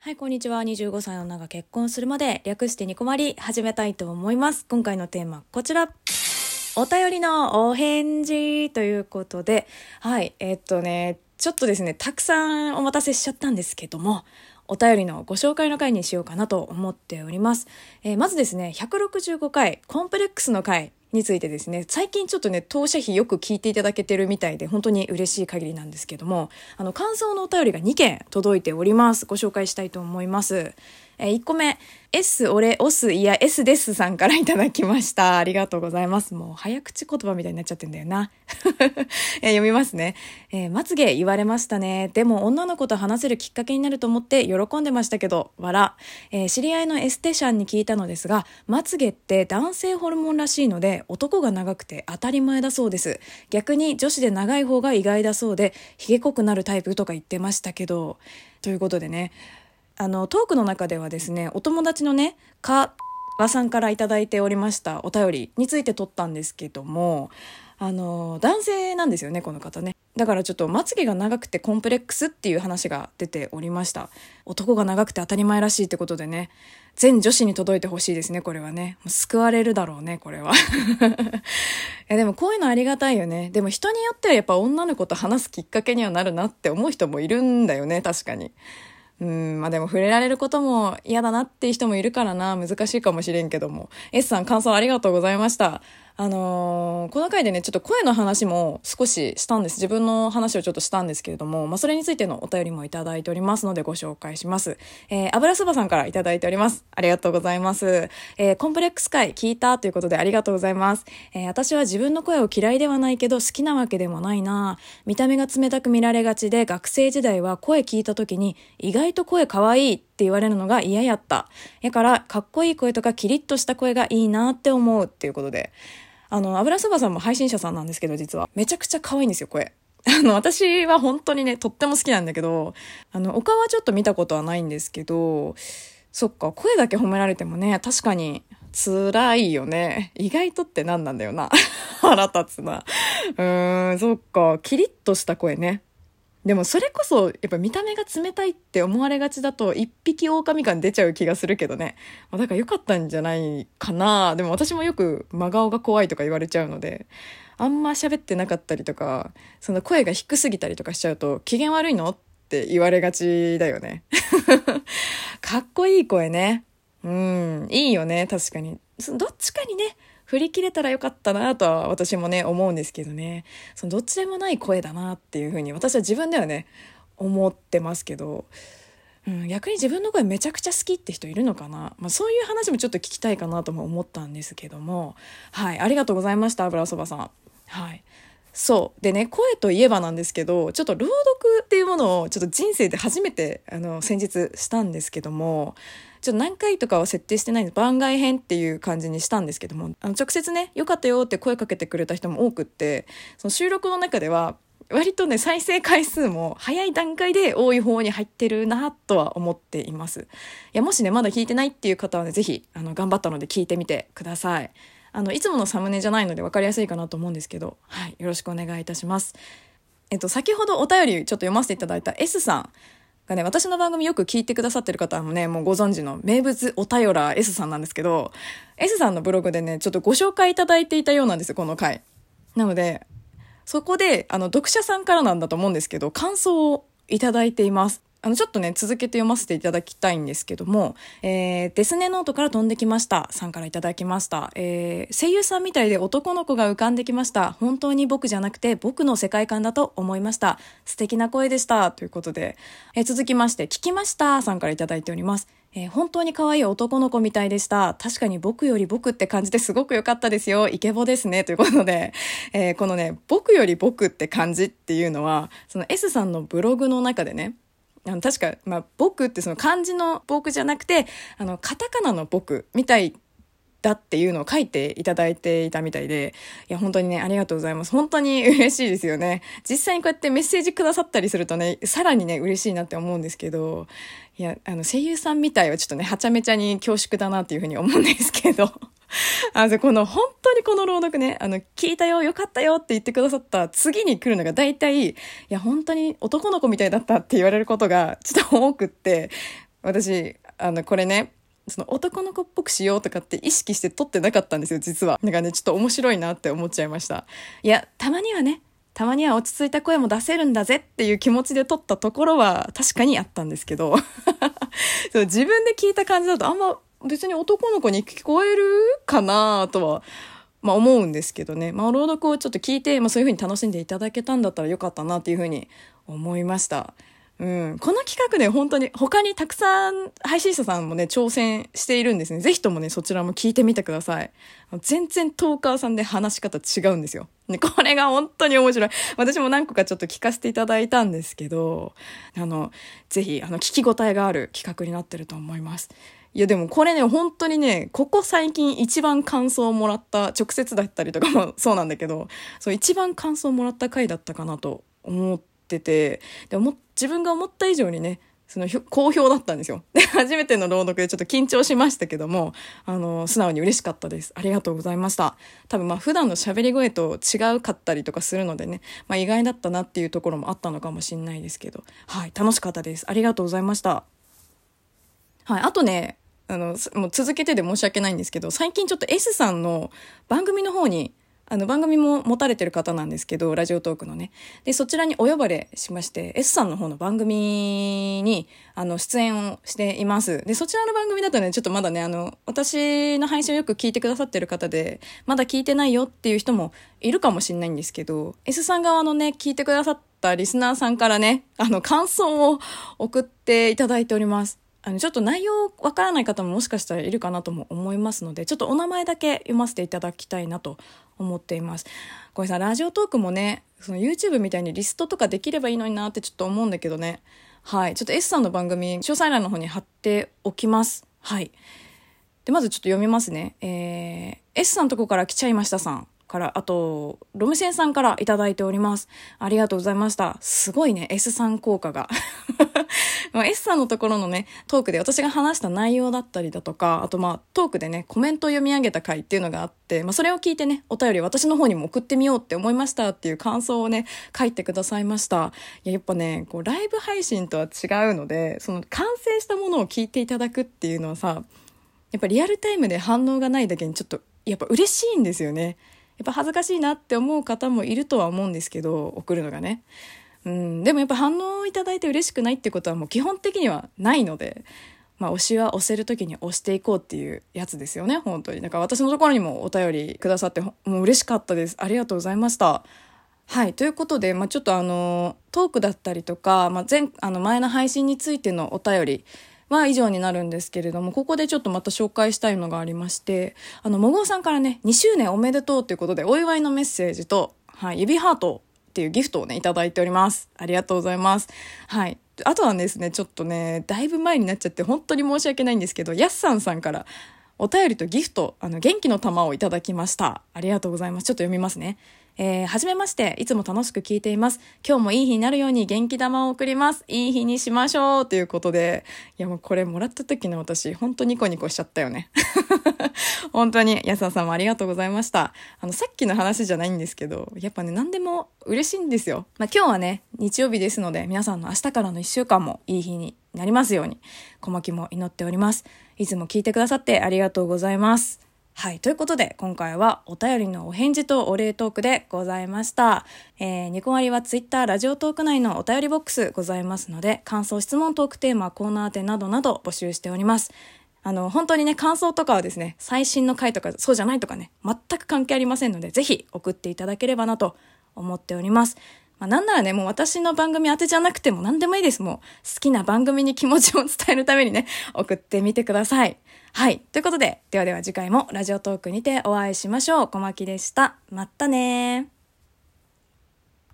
はい、こんにちは。25歳の女が結婚するまで略してニコマリ始めたいと思います。今回のテーマ、こちら。お便りのお返事ということで、はい、えっとね、ちょっとですね、たくさんお待たせしちゃったんですけども、お便りのご紹介の回にしようかなと思っております。えーまずですね、165回、コンプレックスの回についてですね、最近ちょっとね、当社費よく聞いていただけてるみたいで、本当に嬉しい限りなんですけども、あの、感想のお便りが2件届いております。ご紹介したいと思います。え1個目、S、俺、オス、いや、S ですさんからいただきました。ありがとうございます。もう、早口言葉みたいになっちゃってんだよな。え読みますね。えーまつげ言われましたね。でも、女の子と話せるきっかけになると思って喜んでましたけど、わら。えー知り合いのエステシャンに聞いたのですが、まつげって男性ホルモンらしいので、男が長くて当たり前だそうです。逆に女子で長い方が意外だそうで、ひげ濃くなるタイプとか言ってましたけど、ということでね、あのトークの中ではですねお友達のねかわさんからいただいておりましたお便りについて撮ったんですけどもあの男性なんですよねこの方ね。だからちょっとまつげが長くてコンプレックスっていう話が出ておりました。男が長くて当たり前らしいってことでね全女子に届いてほしいですねこれはね。救われるだろうねこれは。いやでもこういうのありがたいよね。でも人によってはやっぱ女の子と話すきっかけにはなるなって思う人もいるんだよね確かに。うん、まあでも触れられることも嫌だなっていう人もいるからな、難しいかもしれんけども。S さん感想ありがとうございました。あのーこの回でね、ちょっと声の話も少ししたんです。自分の話をちょっとしたんですけれども、まあそれについてのお便りもいただいておりますのでご紹介します。えー、油そばさんからいただいております。ありがとうございます。えー、コンプレックス回聞いたということでありがとうございます。えー、私は自分の声を嫌いではないけど好きなわけでもないな見た目が冷たく見られがちで学生時代は声聞いた時に意外と声可愛いって言われるのが嫌やった。やから、かっこいい声とかキリッとした声がいいなって思うっていうことで。あの、油そばさんも配信者さんなんですけど、実は。めちゃくちゃ可愛いんですよ、声。あの、私は本当にね、とっても好きなんだけど、あの、他はちょっと見たことはないんですけど、そっか、声だけ褒められてもね、確かに辛いよね。意外とって何なんだよな。腹立つな。うーん、そっか、キリッとした声ね。でもそれこそやっぱ見た目が冷たいって思われがちだと一匹狼感出ちゃう気がするけどね。だから良かったんじゃないかな。でも私もよく真顔が怖いとか言われちゃうので、あんま喋ってなかったりとか、その声が低すぎたりとかしちゃうと機嫌悪いのって言われがちだよね。かっこいい声ね。うん、いいよね、確かに。そのどっちかにね、振り切れたらよかったなとは私もね、思うんですけどね。そのどっちでもない声だなっていうふうに私は自分ではね、思ってますけど、うん、逆に自分の声めちゃくちゃ好きって人いるのかな、まあ、そういう話もちょっと聞きたいかなとも思ったんですけども、はい、ありがとうございました、油そばさん。はい。そう。でね、声といえばなんですけど、ちょっと朗読っていうものをちょっと人生で初めて、あの、先日したんですけども、ちょっと何回とかは設定してないんです。番外編っていう感じにしたんですけども、あの、直接ね、よかったよって声かけてくれた人も多くって、その収録の中では、割とね、再生回数も早い段階で多い方に入ってるなとは思っています。いや、もしね、まだ聞いてないっていう方はね、ぜひ、あの、頑張ったので聞いてみてください。あの、いつものサムネじゃないので分かりやすいかなと思うんですけど、はい、よろしくお願いいたします。えっと、先ほどお便りちょっと読ませていただいた S さんがね、私の番組よく聞いてくださってる方もね、もうご存知の名物お便ら S さんなんですけど、S さんのブログでね、ちょっとご紹介いただいていたようなんですよ、この回。なので、そこで、あの、読者さんからなんだと思うんですけど、感想をいただいています。あの、ちょっとね、続けて読ませていただきたいんですけども、えー、デスネノートから飛んできました。さんからいただきました。えー、声優さんみたいで男の子が浮かんできました。本当に僕じゃなくて僕の世界観だと思いました。素敵な声でした。ということで、えー続きまして、聞きました。さんからいただいております。えー本当に可愛い男の子みたいでした。確かに僕より僕って感じですごく良かったですよ。イケボですね。ということで、えーこのね、僕より僕って感じっていうのは、その S さんのブログの中でね、あの確か、まあ、僕ってその漢字の僕じゃなくて、あの、カタカナの僕みたいだっていうのを書いていただいていたみたいで、いや、本当にね、ありがとうございます。本当に嬉しいですよね。実際にこうやってメッセージくださったりするとね、さらにね、嬉しいなって思うんですけど、いや、あの、声優さんみたいはちょっとね、はちゃめちゃに恐縮だなっていうふうに思うんですけど、あの、この、本当にこの朗読ね、あの、聞いたよ、よかったよって言ってくださった次に来るのが大体、いや、本当に男の子みたいだったって言われることがちょっと多くって、私、あの、これね、その男の子っぽくしようとかって意識して撮ってなかったんですよ、実は。なんかね、ちょっと面白いなって思っちゃいました。いや、たまにはね、たまには落ち着いた声も出せるんだぜっていう気持ちで撮ったところは確かにあったんですけど そう自分で聞いた感じだとあんま別に男の子に聞こえるかなとは、まあ思うんですけどね。まあ朗読をちょっと聞いて、まあそういうふうに楽しんでいただけたんだったらよかったなっていうふうに思いました。うん。この企画ね、本当に他にたくさん配信者さんもね、挑戦しているんですね。ぜひともね、そちらも聞いてみてください。全然トーカーさんで話し方違うんですよ。ね、これが本当に面白い。私も何個かちょっと聞かせていただいたんですけど、あの、ぜひ、あの、聞き応えがある企画になってると思います。いやでもこれね、本当にね、ここ最近一番感想をもらった、直接だったりとかも そうなんだけど、そう一番感想をもらった回だったかなと思ってて、でも自分が思った以上にね、その好評だったんですよ。で、初めての朗読でちょっと緊張しましたけども、あの、素直に嬉しかったです。ありがとうございました。多分まあ普段の喋り声と違うかったりとかするのでね、まあ意外だったなっていうところもあったのかもしれないですけど、はい、楽しかったです。ありがとうございました。はい、あとね、あの、もう続けてで申し訳ないんですけど、最近ちょっと S さんの番組の方にあの番組も持たれてる方なんですけど、ラジオトークのね。で、そちらにお呼ばれしまして、S さんの方の番組に、あの、出演をしています。で、そちらの番組だとね、ちょっとまだね、あの、私の配信をよく聞いてくださってる方で、まだ聞いてないよっていう人もいるかもしれないんですけど、S さん側のね、聞いてくださったリスナーさんからね、あの、感想を送っていただいております。あの、ちょっと内容わからない方ももしかしたらいるかなとも思いますので、ちょっとお名前だけ読ませていただきたいなと思っています。これさ、ラジオトークもね、その YouTube みたいにリストとかできればいいのになってちょっと思うんだけどね。はい。ちょっと S さんの番組、詳細欄の方に貼っておきます。はい。で、まずちょっと読みますね。えー、S さんのとこから来ちゃいましたさん。から、あと、ロムセンさんからいただいております。ありがとうございました。すごいね、S さん効果が。ま、S さんのところのね、トークで私が話した内容だったりだとか、あとまあ、トークでね、コメントを読み上げた回っていうのがあって、まあ、それを聞いてね、お便り私の方にも送ってみようって思いましたっていう感想をね、書いてくださいました。いや、やっぱね、こう、ライブ配信とは違うので、その完成したものを聞いていただくっていうのはさ、やっぱリアルタイムで反応がないだけにちょっと、やっぱ嬉しいんですよね。やっぱ恥ずかしいなって思う方もいるとは思うんですけど、送るのがね。うん、でもやっぱ反応をいただいて嬉しくないってことはもう基本的にはないので、まあ、推しは押せる時に押していこうっていうやつですよね、本当に。だか私のところにもお便りくださって、もう嬉しかったです。ありがとうございました。はい。ということで、まあ、ちょっとあの、トークだったりとか、まあ、前、あの、前の配信についてのお便り、は以上になるんですけれども、ここでちょっとまた紹介したいのがありまして、あの、もごうさんからね、2周年おめでとうということで、お祝いのメッセージと、はい、指ハートっていうギフトをね、いただいております。ありがとうございます。はい。あとはですね、ちょっとね、だいぶ前になっちゃって本当に申し訳ないんですけど、やっさんさんからお便りとギフト、あの、元気の玉をいただきました。ありがとうございます。ちょっと読みますね。えー、はじめまして、いつも楽しく聞いています。今日もいい日になるように元気玉を送ります。いい日にしましょうということで、いやもうこれもらった時の私、ほんとニコニコしちゃったよね。本当に、安田さんもありがとうございました。あの、さっきの話じゃないんですけど、やっぱね、何でも嬉しいんですよ。まあ今日はね、日曜日ですので、皆さんの明日からの一週間もいい日になりますように、小牧も祈っております。いつも聞いてくださってありがとうございます。はい。ということで、今回はお便りのお返事とお礼トークでございました。えー、ニコ割はツイッター、ラジオトーク内のお便りボックスございますので、感想、質問、トークテーマ、コーナー宛などなど募集しております。あの、本当にね、感想とかはですね、最新の回とか、そうじゃないとかね、全く関係ありませんので、ぜひ送っていただければなと思っております。まあ、なんならね、もう私の番組当てじゃなくても何でもいいです。もう好きな番組に気持ちを伝えるためにね、送ってみてください。はい。ということで、ではでは次回もラジオトークにてお会いしましょう。小牧でした。またね